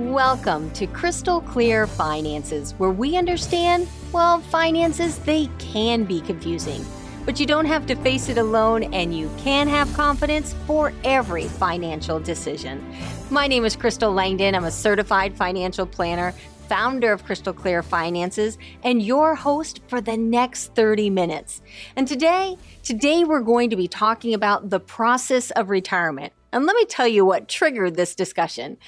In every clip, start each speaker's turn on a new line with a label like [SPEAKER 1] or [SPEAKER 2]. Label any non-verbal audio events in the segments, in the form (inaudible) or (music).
[SPEAKER 1] Welcome to Crystal Clear Finances, where we understand, well, finances, they can be confusing. But you don't have to face it alone, and you can have confidence for every financial decision. My name is Crystal Langdon. I'm a certified financial planner, founder of Crystal Clear Finances, and your host for the next 30 minutes. And today, today we're going to be talking about the process of retirement. And let me tell you what triggered this discussion.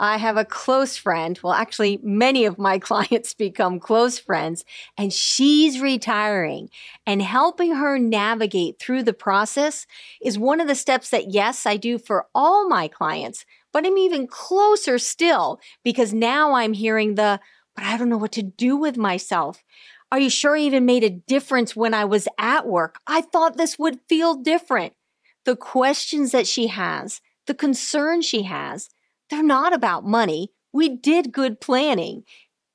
[SPEAKER 1] I have a close friend. Well, actually, many of my (laughs) clients become close friends, and she's retiring. And helping her navigate through the process is one of the steps that, yes, I do for all my clients, but I'm even closer still because now I'm hearing the, but I don't know what to do with myself. Are you sure I even made a difference when I was at work? I thought this would feel different. The questions that she has, the concerns she has, they're not about money. We did good planning.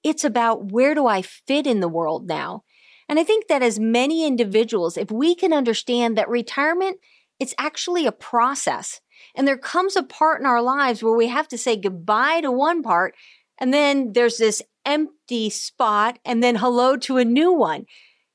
[SPEAKER 1] It's about where do I fit in the world now? And I think that as many individuals, if we can understand that retirement, it's actually a process. And there comes a part in our lives where we have to say goodbye to one part, and then there's this empty spot, and then hello to a new one.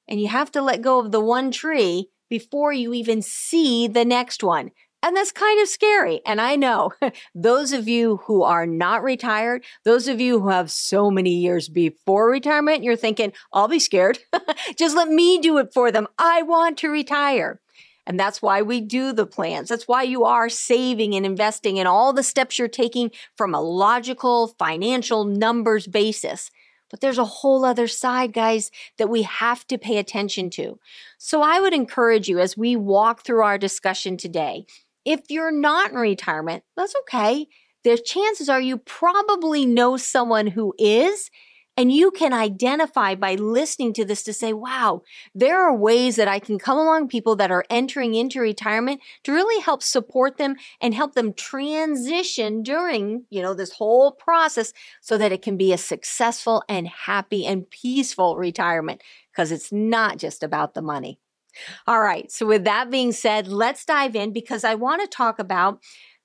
[SPEAKER 1] And you have to let go of the one tree before you even see the next one. And that's kind of scary. And I know (laughs) those of you who are not retired, those of you who have so many years before retirement, you're thinking, I'll be scared. (laughs) Just let me do it for them. I want to retire. And that's why we do the plans. That's why you are saving and investing in all the steps you're taking from a logical financial numbers basis. But there's a whole other side, guys, that we have to pay attention to. So I would encourage you as we walk through our discussion today if you're not in retirement, that's okay. There's chances are you probably know someone who is, and you can identify by listening to this to say, wow, there are ways that I can come along people that are entering into retirement to really help support them and help them transition during, you know, this whole process so that it can be a successful and happy and peaceful retirement because it's not just about the money. All right. So with that being said, let's dive in because I want to talk about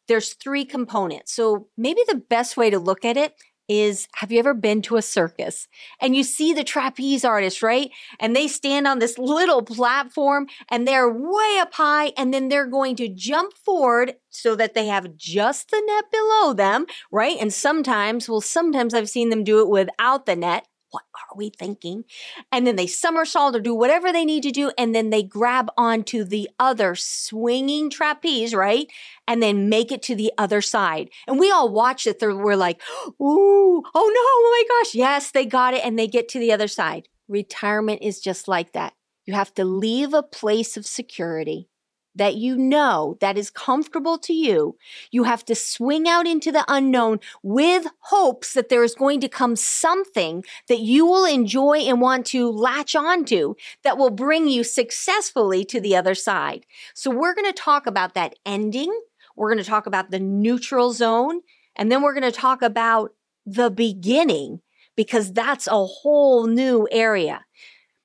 [SPEAKER 1] there's three components. So maybe the best way to look at it is have you ever been to a circus and you see the trapeze artists, right? And they stand on this little platform and they're way up high and then they're going to jump forward so that they have just the net below them, right? And sometimes, well, sometimes I've seen them do it without the net what are we thinking? And then they somersault or do whatever they need to do. And then they grab onto the other swinging trapeze, right? And then make it to the other side. And we all watch it. We're like, ooh, oh no, oh my gosh. Yes, they got it. And they get to the other side. Retirement is just like that. You have to leave a place of security that you know that is comfortable to you, you have to swing out into the unknown with hopes that there is going to come something that you will enjoy and want to latch onto that will bring you successfully to the other side. So we're going to talk about that ending. We're going to talk about the neutral zone. And then we're going to talk about the beginning because that's a whole new area.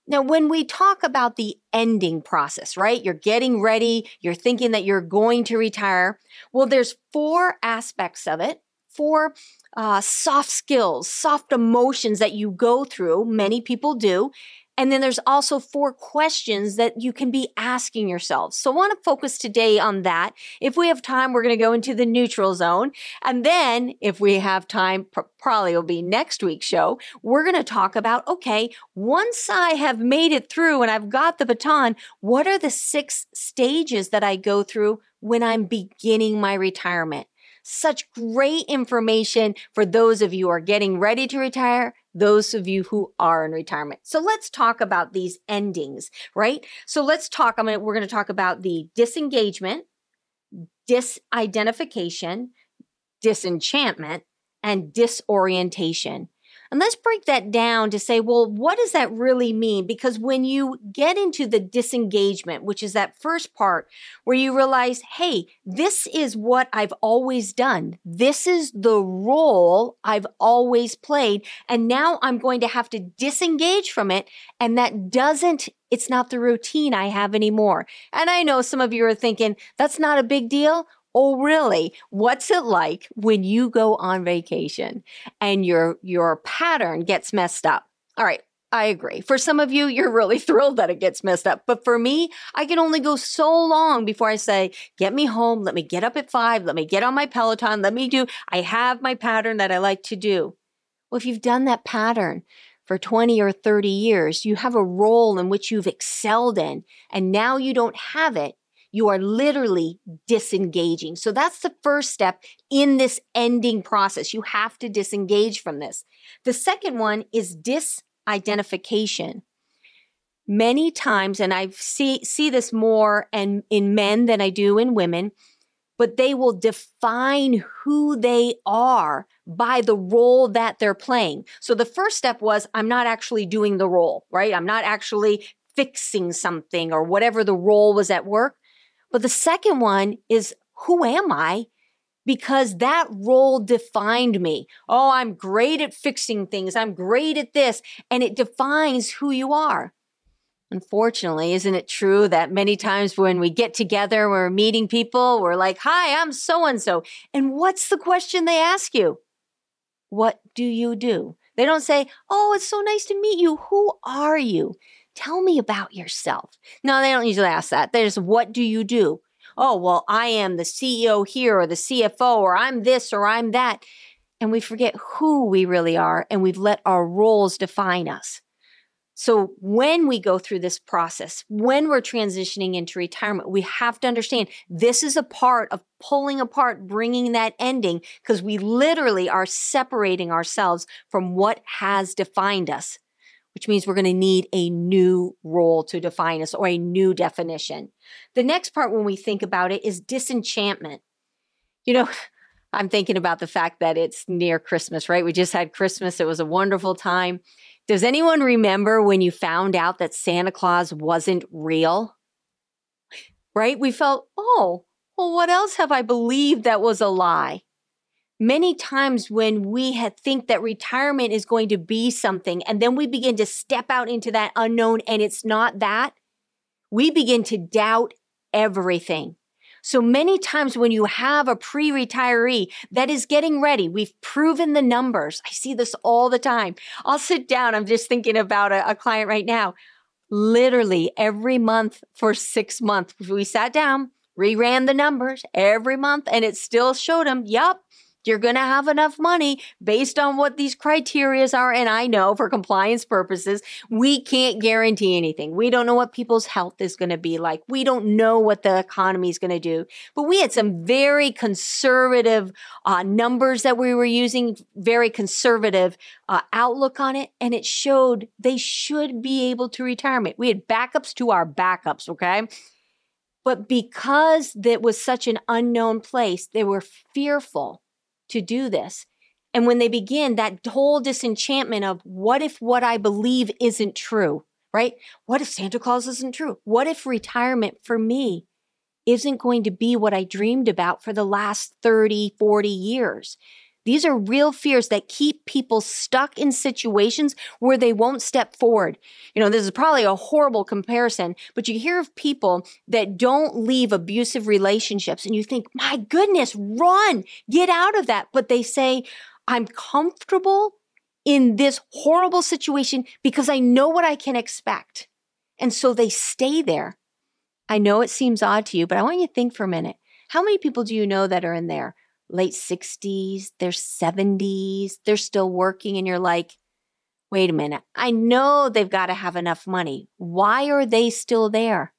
[SPEAKER 1] Now, when we talk about the ending process, right? You're getting ready, you're thinking that you're going to retire. Well, there's four aspects of it, four uh, soft skills, soft emotions that you go through. Many people do. And then there's also four questions that you can be asking yourselves. So I want to focus today on that. If we have time, we're going to go into the neutral zone. And then if we have time, probably will be next week's show, we're going to talk about, okay, once I have made it through and I've got the baton, what are the six stages that I go through when I'm beginning my retirement? Such great information for those of you who are getting ready to retire, those of you who are in retirement. So let's talk about these endings, right? So let's talk. I'm gonna, we're going to talk about the disengagement, disidentification, disenchantment, and disorientation. And let's break that down to say, well, what does that really mean? Because when you get into the disengagement, which is that first part where you realize, hey, this is what I've always done. This is the role I've always played. And now I'm going to have to disengage from it. And that doesn't, it's not the routine I have anymore. And I know some of you are thinking, that's not a big deal. Oh, really? What's it like when you go on vacation and your your pattern gets messed up? All right, I agree. For some of you, you're really (laughs) thrilled that it gets messed up. But for me, I can only go so long before I say, get me home. Let me get up at five. Let me get on my Peloton. Let me do, I have my pattern that I like to do. Well, if you've done that pattern for 20 or 30 years, you have a role in which you've excelled in, and now you don't have it. You are literally disengaging. So that's the first step in this ending process. You have to disengage from this. The second one is disidentification. Many times, and I see, see this more and in men than I do in women, but they will define who they are by the role that they're playing. So the first step was I'm not actually doing the role, right? I'm not actually fixing something or whatever the role was at work. But the second one is who am I because that role defined me. Oh, I'm great at fixing things. I'm great at this. And it defines who you are. Unfortunately, isn't it true that many times when we get together, we're meeting people, we're like, Hi, I'm so and so. And what's the question they ask you? What do you do? They don't say, Oh, it's so nice to meet you. Who are you? Tell me about yourself. No, they don't usually ask that. There's, What do you do? oh, well, I am the CEO here or the CFO or I'm this or I'm that. And we forget who we really are and we've let our roles define us. So when we go through this process, when we're transitioning into retirement, we have to understand this is a part of pulling apart, bringing that ending, because we literally are separating ourselves from what has defined us which means we're going to need a new role to define us or a new definition. The next part, when we think about it, is disenchantment. You know, (laughs) I'm thinking about the fact that it's near Christmas, right? We just had Christmas. It was a wonderful time. Does anyone remember when you found out that Santa Claus wasn't real? Right? We felt, oh, well, what else have I believed that was a lie? Many times when we think that retirement is going to be something and then we begin to step out into that unknown and it's not that we begin to doubt everything. So many times when you have a pre-retiree that is getting ready we've proven the numbers. I see this all the time. I'll sit down i'm just thinking about a, a client right now. Literally every month for six months we sat down reran the numbers every month and it still showed them yep you're going to have enough money based on what these criterias are. And I know for compliance purposes, we can't guarantee anything. We don't know what people's health is going to be like. We don't know what the economy is going to do. But we had some very conservative uh, numbers that we were using, very conservative uh, outlook on it. And it showed they should be able to retirement. We had backups to our backups. Okay. But because that was such an unknown place, they were fearful to do this. And when they begin, that whole disenchantment of what if what I believe isn't true, right? What if Santa Claus isn't true? What if retirement for me isn't going to be what I dreamed about for the last 30, 40 years? These are real fears that keep people stuck in situations where they won't step forward. You know, this is probably a horrible comparison, but you hear of people that don't leave abusive relationships and you think, my goodness, run, get out of that. But they say, I'm comfortable in this horrible situation because I know what I can expect. And so they stay there. I know it seems odd to you, but I want you to think for a minute. How many people do you know that are in there late 60s, their 70s, they're still working, and you're like, wait a minute, I know they've got to have enough money. Why are they still there?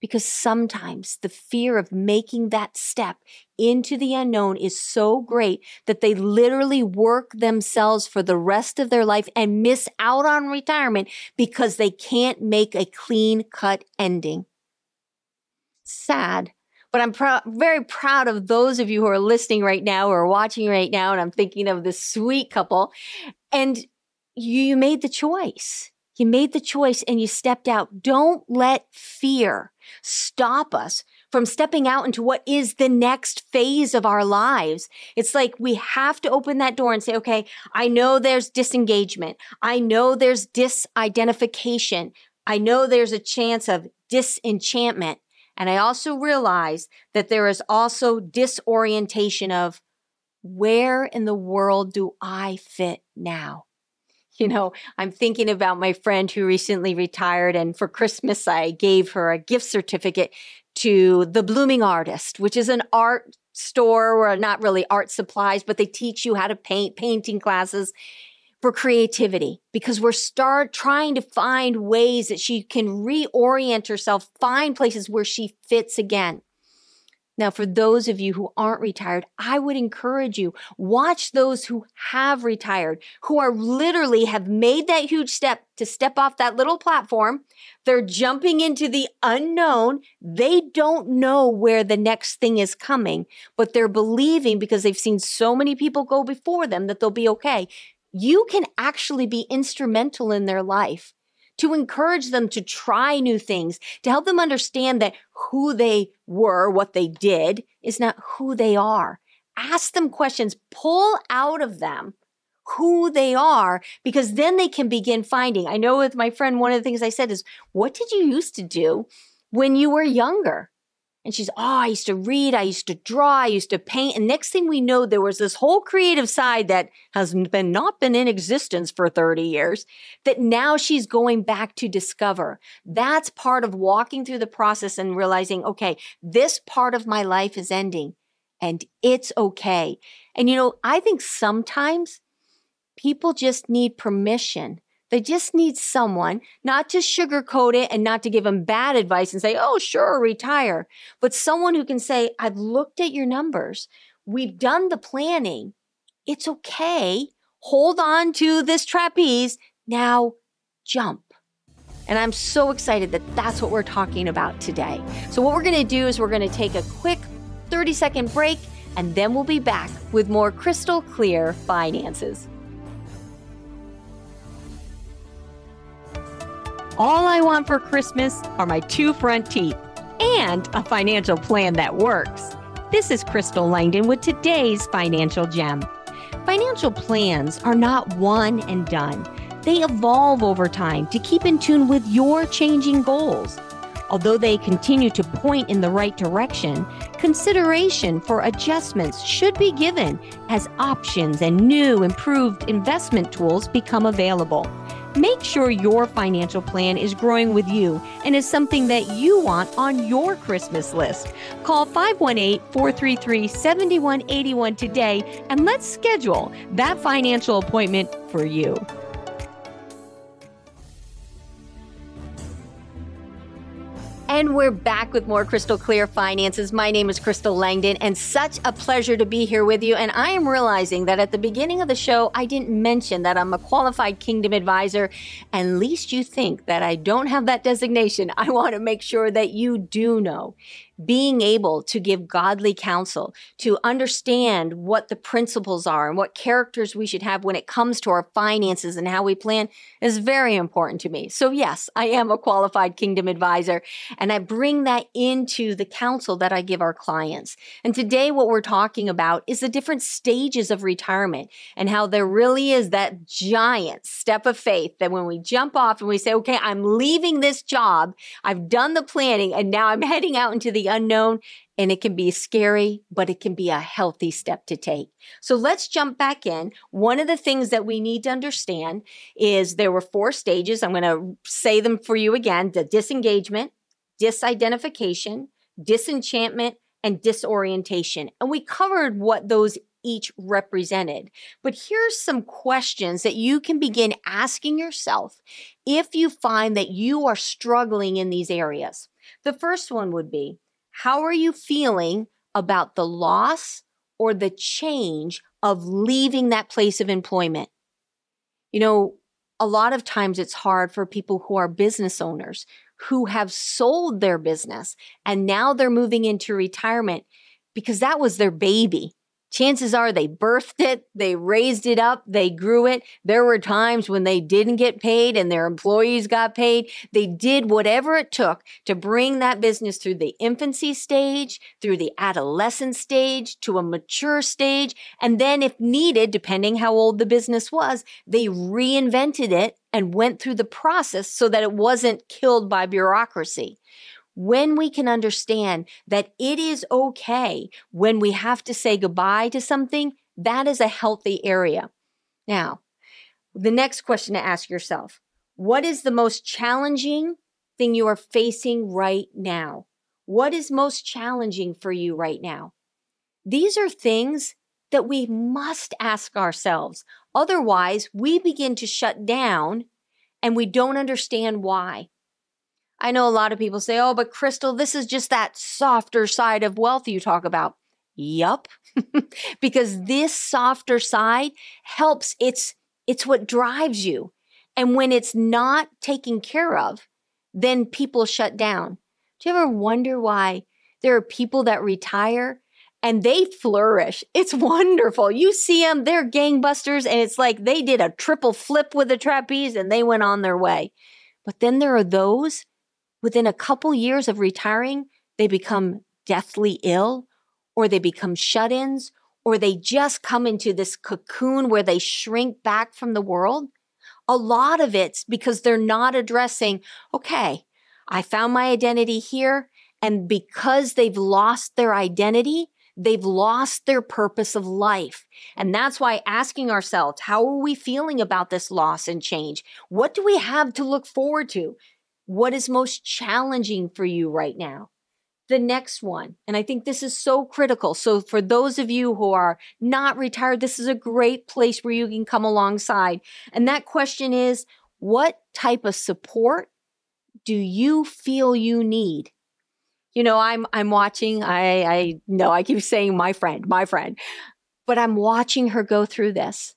[SPEAKER 1] Because sometimes the fear of making that step into the unknown is so great that they literally work themselves for the rest of their life and miss out on retirement because they can't make a clean cut ending. Sad, but I'm very proud of those of you who are listening right now or watching right now. And I'm thinking of this sweet couple. And you, you made the choice. You made the choice and you stepped out. Don't let fear stop us from stepping out into what is the next phase of our lives. It's like we have to open that door and say, okay, I know there's disengagement. I know there's disidentification. I know there's a chance of disenchantment. And I also realize that there is also disorientation of where in the world do I fit now? (laughs) You know, I'm thinking about my friend who recently retired, and for Christmas, I gave her a gift certificate to The Blooming Artist, which is an art store or not really art supplies, but they teach you how to paint, painting classes for creativity because we're start trying to find ways that she can reorient herself, find places where she fits again. Now, for those of you who aren't retired, I would encourage you watch those who have retired, who are literally have made that huge step to step off that little platform. They're jumping into the unknown. They don't know where the next thing is coming, but they're believing because they've seen so many people go before them that they'll be okay. You can actually be instrumental in their life to encourage them to try new things, to help them understand that who they were, what they did, is not who they are. Ask them questions, pull out of them who they are, because then they can begin finding. I know with my friend, one of the things I said is, What did you used to do when you were younger? And she's, oh, I used to read, I used to draw, I used to paint. And next thing we know, there was this whole creative side that has been not been in existence for 30 years that now she's going back to discover. That's part of walking through the process and realizing, okay, this part of my life is ending and it's okay. And you know, I think sometimes people just need permission they just need someone not to sugarcoat it and not to give them bad advice and say, oh, sure, retire, but someone who can say, I've looked at your numbers. We've done the planning. It's okay. Hold on to this trapeze. Now jump. And I'm so excited that that's what we're talking about today. So, what we're going to do is we're going to take a quick 30 second break and then we'll be back with more crystal clear finances. All I want for Christmas are my two front teeth and a financial plan that works. This is Crystal Langdon with today's financial gem. Financial plans are not one and done. They evolve over time to keep in tune with your changing goals. Although they continue to point in the right direction, consideration for adjustments should be given as options and new improved investment tools become available. Make sure your financial plan is growing with you and is something that you want on your Christmas list. Call 518 433 7181 today and let's schedule that financial appointment for you. And we're back with more Crystal Clear Finances. My name is Crystal Langdon, and such a pleasure to be here with you. And I am realizing that at the beginning of the show, I didn't mention that I'm a qualified Kingdom advisor. And least you think that I don't have that designation, I want to make sure that you do know being able to give godly counsel, to understand what the principles are and what characters we should have when it comes to our finances and how we plan is very important to me. So, yes, I am a qualified kingdom advisor, and I bring that into the counsel that I give our clients. And today, what we're talking about is the different stages of retirement and how there really is that giant step of faith that when we jump off and we say, okay, I'm leaving this job, I've done the planning, and now I'm (laughs) heading out into the unknown and it can be scary, but it can be a healthy step to take. So let's jump back in. One of the things that we need to understand is there were four stages. I'm going to say them for you again the disengagement, disidentification, disenchantment, and disorientation. And we covered what those each represented. But here's some questions that you can begin asking yourself if you find that you are struggling in these areas. The first one would be how are you feeling about the loss or the change of leaving that place of employment? You know, a lot of times it's hard for people who are business owners who have sold their business and now they're moving into retirement because that was their baby chances are they birthed it, they raised it up, they grew it. There were times when they didn't get paid and their employees got paid. They did whatever it took to bring that business through the infancy stage, through the adolescent stage, to a mature stage. And then, if needed, depending how old the business was, they reinvented it and went through the process so that it wasn't killed by bureaucracy. When we can understand that it is okay when we have to say goodbye to something, that is a healthy area. Now, the next question to ask yourself what is the most challenging thing you are facing right now? What is most challenging for you right now? These are things that we must ask ourselves. Otherwise, we begin to shut down and we don't understand why. I know a lot of people say, oh, but Crystal, this is just that softer side of wealth you talk about. Yup. (laughs) because this softer side helps it's it's what drives you. And when it's not taken care of, then people shut down. Do you ever wonder why there are people that retire and they flourish? It's wonderful. You see them, they're gangbusters, and it's like they did a triple flip with the trapeze and they went on their way. But then there are those within a couple years of retiring, they become deathly ill or they become shut ins or they just come into this cocoon where they shrink back from the world. A lot of it's because they're not addressing, okay, I found my identity here. And because they've lost their identity, they've lost their purpose of life. And that's why asking ourselves, how are we feeling about this loss and change? What do we have to look forward to? What is most challenging for you right now? The next one, and I think this is so critical. So, for those of you who are not retired, this is a great place where you can come alongside. And that question is what type of support do you feel you need? You know, I'm I'm watching, I I know I keep saying my friend, my friend, but I'm watching her go through this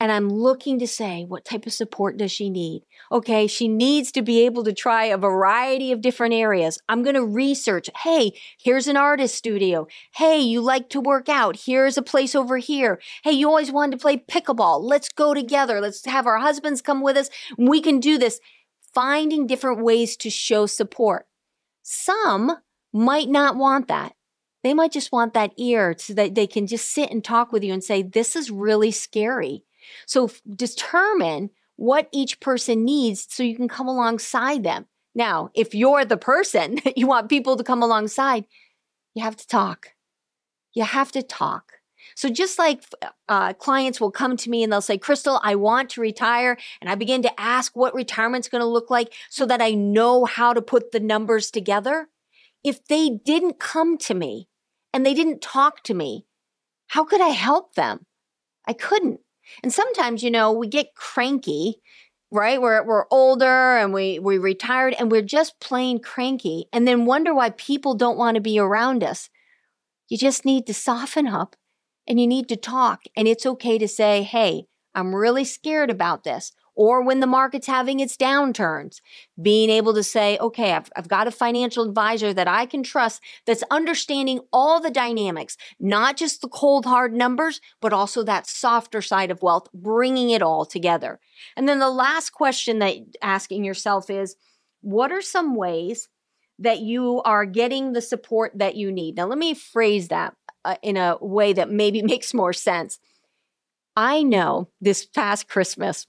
[SPEAKER 1] and I'm looking to say, what type of support does she need? Okay, she needs to be able to try a variety of different areas. I'm going to research. Hey, here's an artist studio. Hey, you like to work out. Here's a place over here. Hey, you always wanted to play pickleball. Let's go together. Let's have our husbands come with us. We can do this. Finding different ways to show support. Some might not want that. They might just want that ear so that they can just sit and talk with you and say, This is really scary. So determine what each person needs so you can come alongside them. Now, if you're the person (laughs) that you want people to come alongside, you have to talk. You have to talk. So, just like uh, clients will come to me and they'll say, Crystal, I want to retire. And I begin to ask what retirement's going to look like so that I know how to put the numbers together. If they didn't come to me and they didn't talk to me, how could I help them? I couldn't. And sometimes, you know, we get cranky, right? We're we're older and we we retired and we're just plain cranky and then wonder why people don't want to be around us. You just need to soften up and you need to talk and it's okay to say, "Hey, I'm really scared about this." Or when the market's having its downturns, being able to say, okay, I've, I've got a financial advisor that I can trust that's understanding all the dynamics, not just the cold hard numbers, but also that softer side of wealth, bringing it all together. And then the last question that asking yourself is, what are some ways that you are getting the support that you need? Now, let me phrase that uh, in a way that maybe (laughs) makes more sense. I know this past Christmas,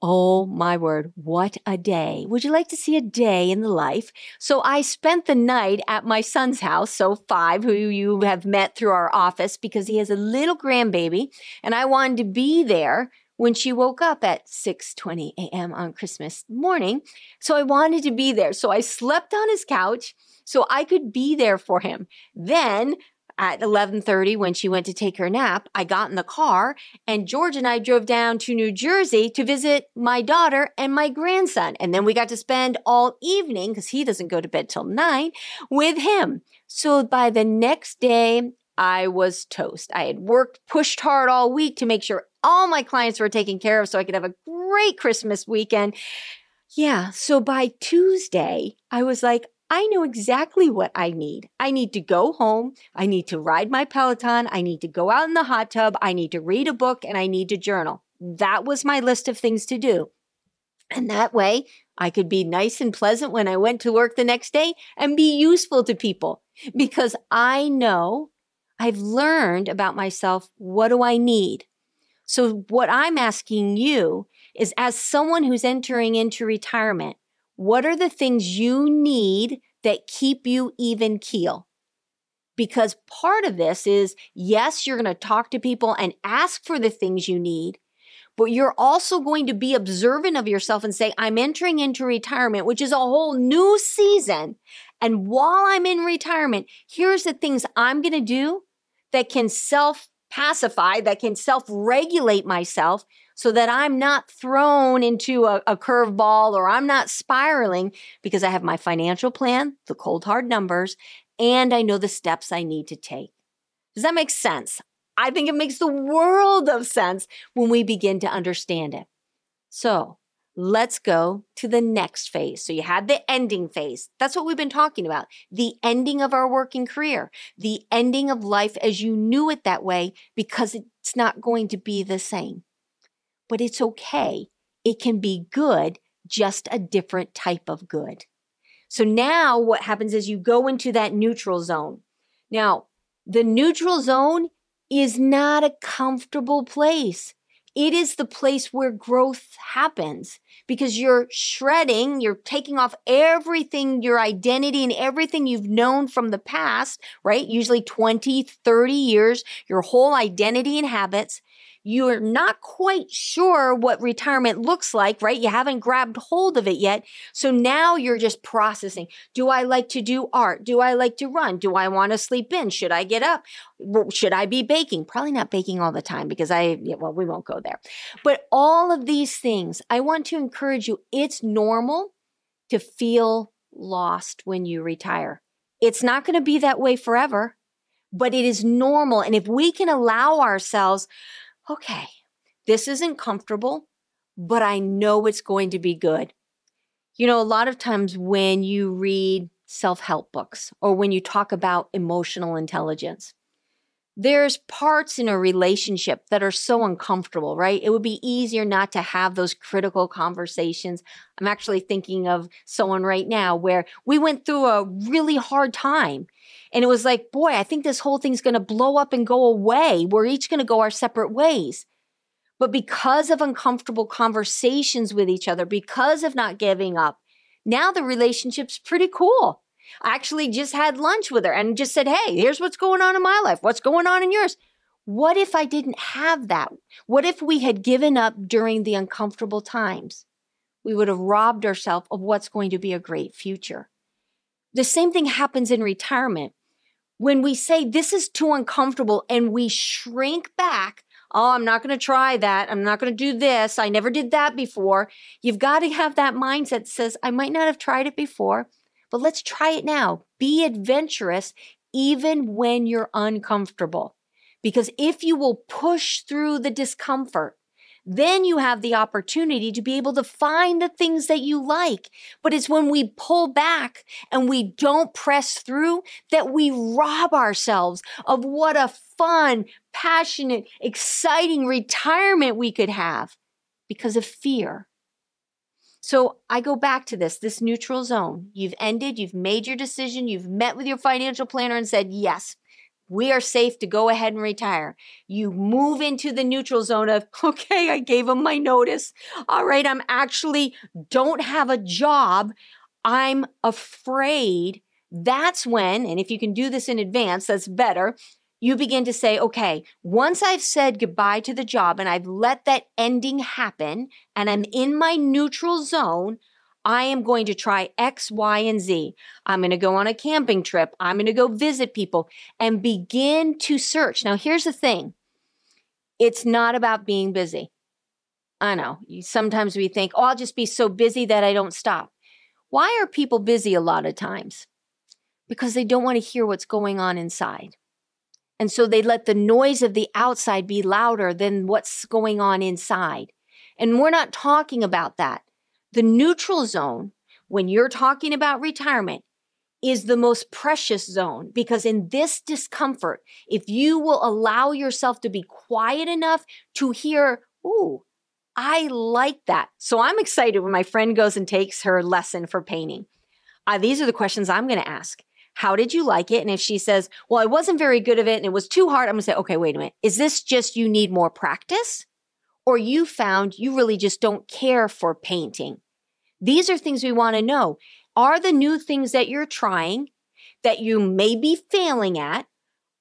[SPEAKER 1] Oh my word, what a day. Would you like to see a day in the life? So I spent the night at my son's house, so five, who you have met through our office because he has a little grandbaby, and I wanted to be there when she woke up at 6:20 a.m. on Christmas morning. So I wanted to be there. So I slept on his couch so I could be there for him. Then at 11:30 when she went to take her nap, I got in the car and George and I drove down to New Jersey to visit my daughter and my grandson. And then we got to spend all evening cuz he doesn't go to bed till 9 with him. So by the next day, I was toast. I had worked, pushed hard all week to make sure all my clients were taken care of so I could have a great Christmas weekend. Yeah, so by Tuesday, I was like, I know exactly what I need. I need to go home. I need to ride my Peloton. I need to go out in the hot tub. I need to read a book and I need to journal. That was my list of things to do. And that way, I could be nice and pleasant when I went to work the next day and be useful to people because I know I've learned about myself. What do I need? So, what I'm asking you is as someone who's entering into retirement, what are the things you need that keep you even keel. Because part of this is yes, you're going to talk to people and ask for the things you need, but you're also going to be observant of yourself and say, I'm entering into retirement, which is a whole new season. And while I'm in retirement, here's the things I'm going to do that can self pacify, that can self regulate myself so that I'm not thrown into a, a curveball or I'm not spiraling because I have my financial plan, the cold hard numbers, and I know the steps I need to take. Does that make sense? I think it makes the world of sense when we begin to understand it. So let's go to the next phase. So you had the ending phase. That's what we've been talking about. The ending of our working career, the ending of life as you knew it that way because it's not going to be the same but it's okay. It can be good, just a different type of good. So now what happens is you go into that neutral zone. Now, the neutral zone is not a comfortable place. It is the place where growth happens because you're shredding, you're taking off everything, your identity and everything you've known from the past, right? Usually 20, 30 years, your whole identity and habits you're not quite sure what retirement looks like, right? You haven't grabbed hold of it yet. So now you're just processing. Do I like to do art? Do I like to run? Do I want to sleep in? Should I get up? Should I be baking? Probably not baking all the time because I, well, we won't go there. But all of these things, I want to encourage you. It's normal to feel lost when you retire. It's not going to be that way forever, but it is normal. And if we can allow ourselves, okay, this isn't comfortable, but I know it's going to be good. You know, a lot of times when you read self help books or when you talk about emotional intelligence, there's parts in a relationship that are so uncomfortable, right? It would be easier not to have those critical conversations. I'm actually thinking of someone right now where we went through a really hard time and it was like, boy, I think this whole thing's going to blow up and go away. We're each going to go our separate ways. But because of uncomfortable conversations with each other, because of not giving up, now the relationship's pretty cool. I actually just had lunch with her and just said, Hey, here's what's going on in my life. What's going on in yours? What if I didn't have that? What if we had given up during the uncomfortable times? We would have robbed ourselves of what's going to be a great future. The same thing happens in retirement when we say this is too uncomfortable and we shrink back, oh, I'm not going to try that. I'm not going to do this. I never did that before. You've got to have that mindset that says, I might not have tried it before, but let's try it now. Be adventurous even when you're uncomfortable. Because if you will push through the discomfort, then you have the opportunity to be able to find the things that you like. But it's when we pull back and we don't press through that we rob ourselves of what a fun, passionate, exciting retirement we could have because of fear. So I go back to this this neutral zone. You've ended, you've made your decision, you've met with your financial planner and said, Yes, we are safe to go ahead and retire. You move into the neutral zone of, (laughs) okay, I gave them my notice. All right, I'm actually don't have a job. I'm afraid. That's when, and if you can do this in advance, that's better. You begin to say, okay, once I've said goodbye to the job and I've let that ending happen and I'm in my neutral zone, I am going to try X, Y, and Z. I'm going to go on a camping trip. I'm going to go visit people and begin to search. Now, here's the thing it's not about being busy. I know. Sometimes we think, oh, I'll just be so busy that I don't stop. Why are people busy a lot of times? Because they don't want to hear what's going on inside. And so they let the noise of the outside be louder than what's going on inside. And we're not talking about that. The neutral zone, when you're talking about retirement, is the most precious zone because in this discomfort, if you will allow yourself to be quiet enough to hear, ooh, I like that. So I'm excited when my friend goes and takes her lesson for painting. Uh, these are the questions I'm going to ask. How did you like it? And if she says, well, I wasn't very good of it and it was too hard, I'm going to say, okay, wait a minute. Is this just you need more practice? Or you found you really just don't care for painting. These are things we want to know. Are the new things that you're trying that you may be failing at,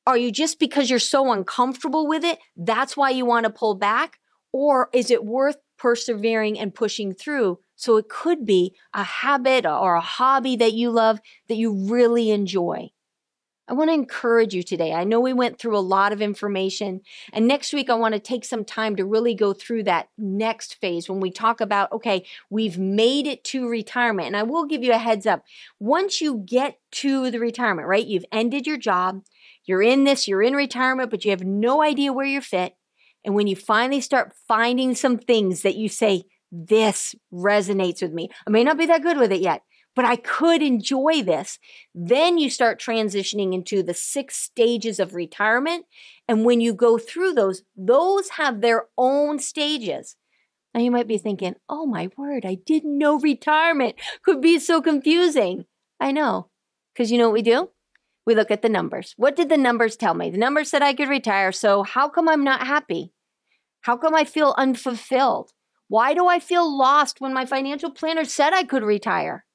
[SPEAKER 1] are you just because you're so uncomfortable with it, that's why you want to pull back? Or is it worth persevering and pushing through? So it could be a habit or a hobby that you love that you really enjoy. I want to encourage you today. I know we went through a lot of information, and next week I want to take some time to really go through that next phase when we talk about okay, we've made it to retirement. And I will give you a heads up. Once you get to the retirement, right? You've ended your job, you're in this, you're in retirement, but you have no idea where you're fit. And when you finally start finding some things that you say, this resonates with me, I may not be that good with it yet, but I could enjoy this. Then you start transitioning into the six stages of retirement. And when you go through those, those have their own stages. Now you might be thinking, oh my word, I didn't know retirement could be so confusing. I know. Because you know what we do? We look at the numbers. What did the numbers tell me? The numbers said I could retire. So how come I'm not happy? How come I feel unfulfilled? Why do I feel lost when my financial planner said I could retire?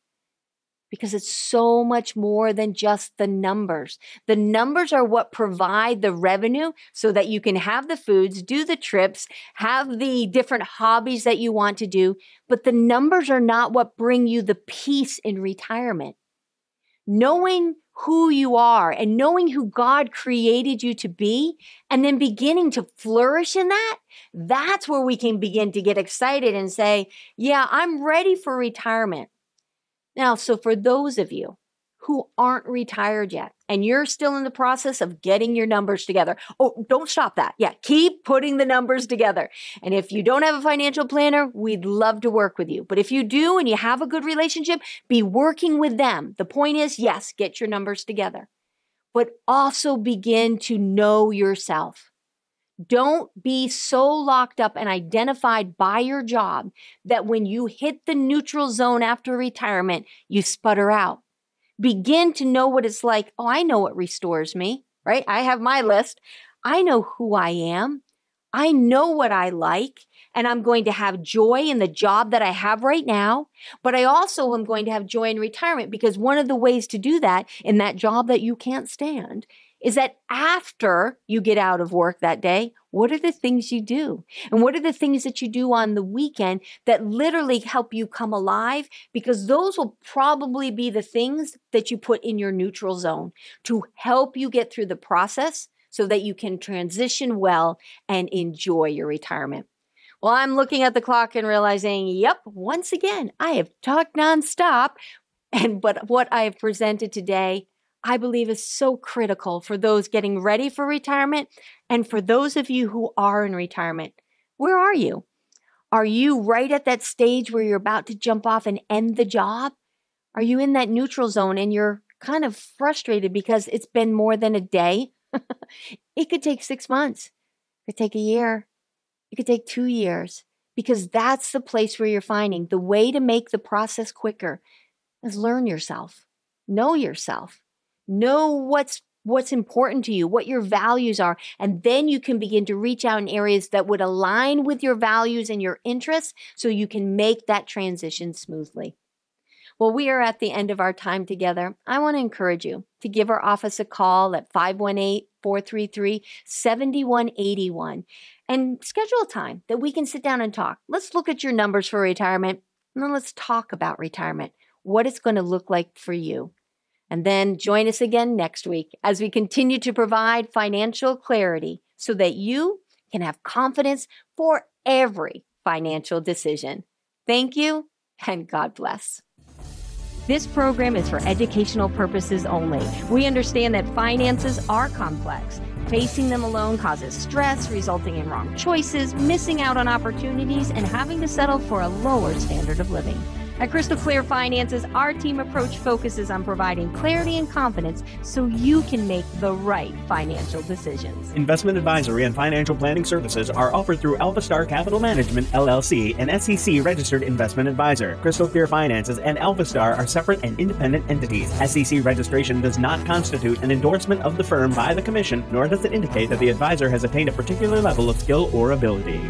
[SPEAKER 1] Because it's so much more than just the numbers. The numbers are what provide the revenue so that you can have the foods, do the trips, have the different hobbies that you want to do. But the numbers are not what bring you the peace in retirement. Knowing who you are and knowing who God created you to be, and then beginning to flourish in that, that's where we can begin to get excited and say, Yeah, I'm ready for retirement. Now, so for those of you who aren't retired yet and you're still in the process of getting your numbers together, oh, don't stop that. Yeah, keep putting the numbers together. And if you don't have a financial planner, we'd love to work with you. But if you do and you have a good relationship, be working with them. The point is, yes, get your numbers together, but also begin to know yourself. Don't be so locked up and identified by your job that when you hit the neutral zone after retirement, you sputter out. Begin to know what it's like. Oh, I know what restores me, right? I have my list. I know who I am. I know what I like, and I'm going to have joy in the job that I have right now. But I also am going to have joy in retirement because one of the ways to do that in that job that you can't stand is that after you get out of work that day, what are the things you do? And what are the things that you do on the weekend that literally help you come alive? Because those will probably be the things that you put in your neutral zone to help you get through the process so that you can transition well and enjoy your retirement. Well, I'm looking at the clock and realizing, yep, once again, I have talked nonstop. And but what I have presented today I believe is so critical for those getting ready for retirement and for those of you who are in retirement. Where are you? Are you right at that stage where you're about to jump off and end the job? Are you in that neutral zone and you're kind of frustrated because it's been more than a day? (laughs) it could take six months, it could take a year, it could take two years, because that's the place where you're finding the way to make the process quicker is learn yourself, know yourself, Know what's what's important to you, what your values are, and then you can begin to reach out in areas that would align with your values and your interests so you can make that transition smoothly. Well, we are at the end of our time together. I want to encourage you to give our office a call at 518 433 7181 and schedule a time that we can sit down and talk. Let's look at your numbers for retirement and then let's talk about retirement, what it's going to look like for you. And then join us again next week as we continue to provide financial clarity so that you can have confidence for every financial decision. Thank you and God bless. This program is for educational purposes only. We understand that finances are complex. Facing them alone causes stress, resulting in wrong choices, missing out on opportunities, and having to settle for a lower standard of living. At Crystal Clear Finances, our team approach focuses on providing clarity and confidence so you can make the right financial decisions.
[SPEAKER 2] Investment advisory and financial planning services are offered through AlphaStar Capital Management, LLC, an SEC registered investment advisor. Crystal Clear Finances and AlphaStar are separate and independent entities. SEC registration does not constitute an endorsement of the firm by the Commission, nor does it indicate that the advisor has attained a particular level of skill or ability.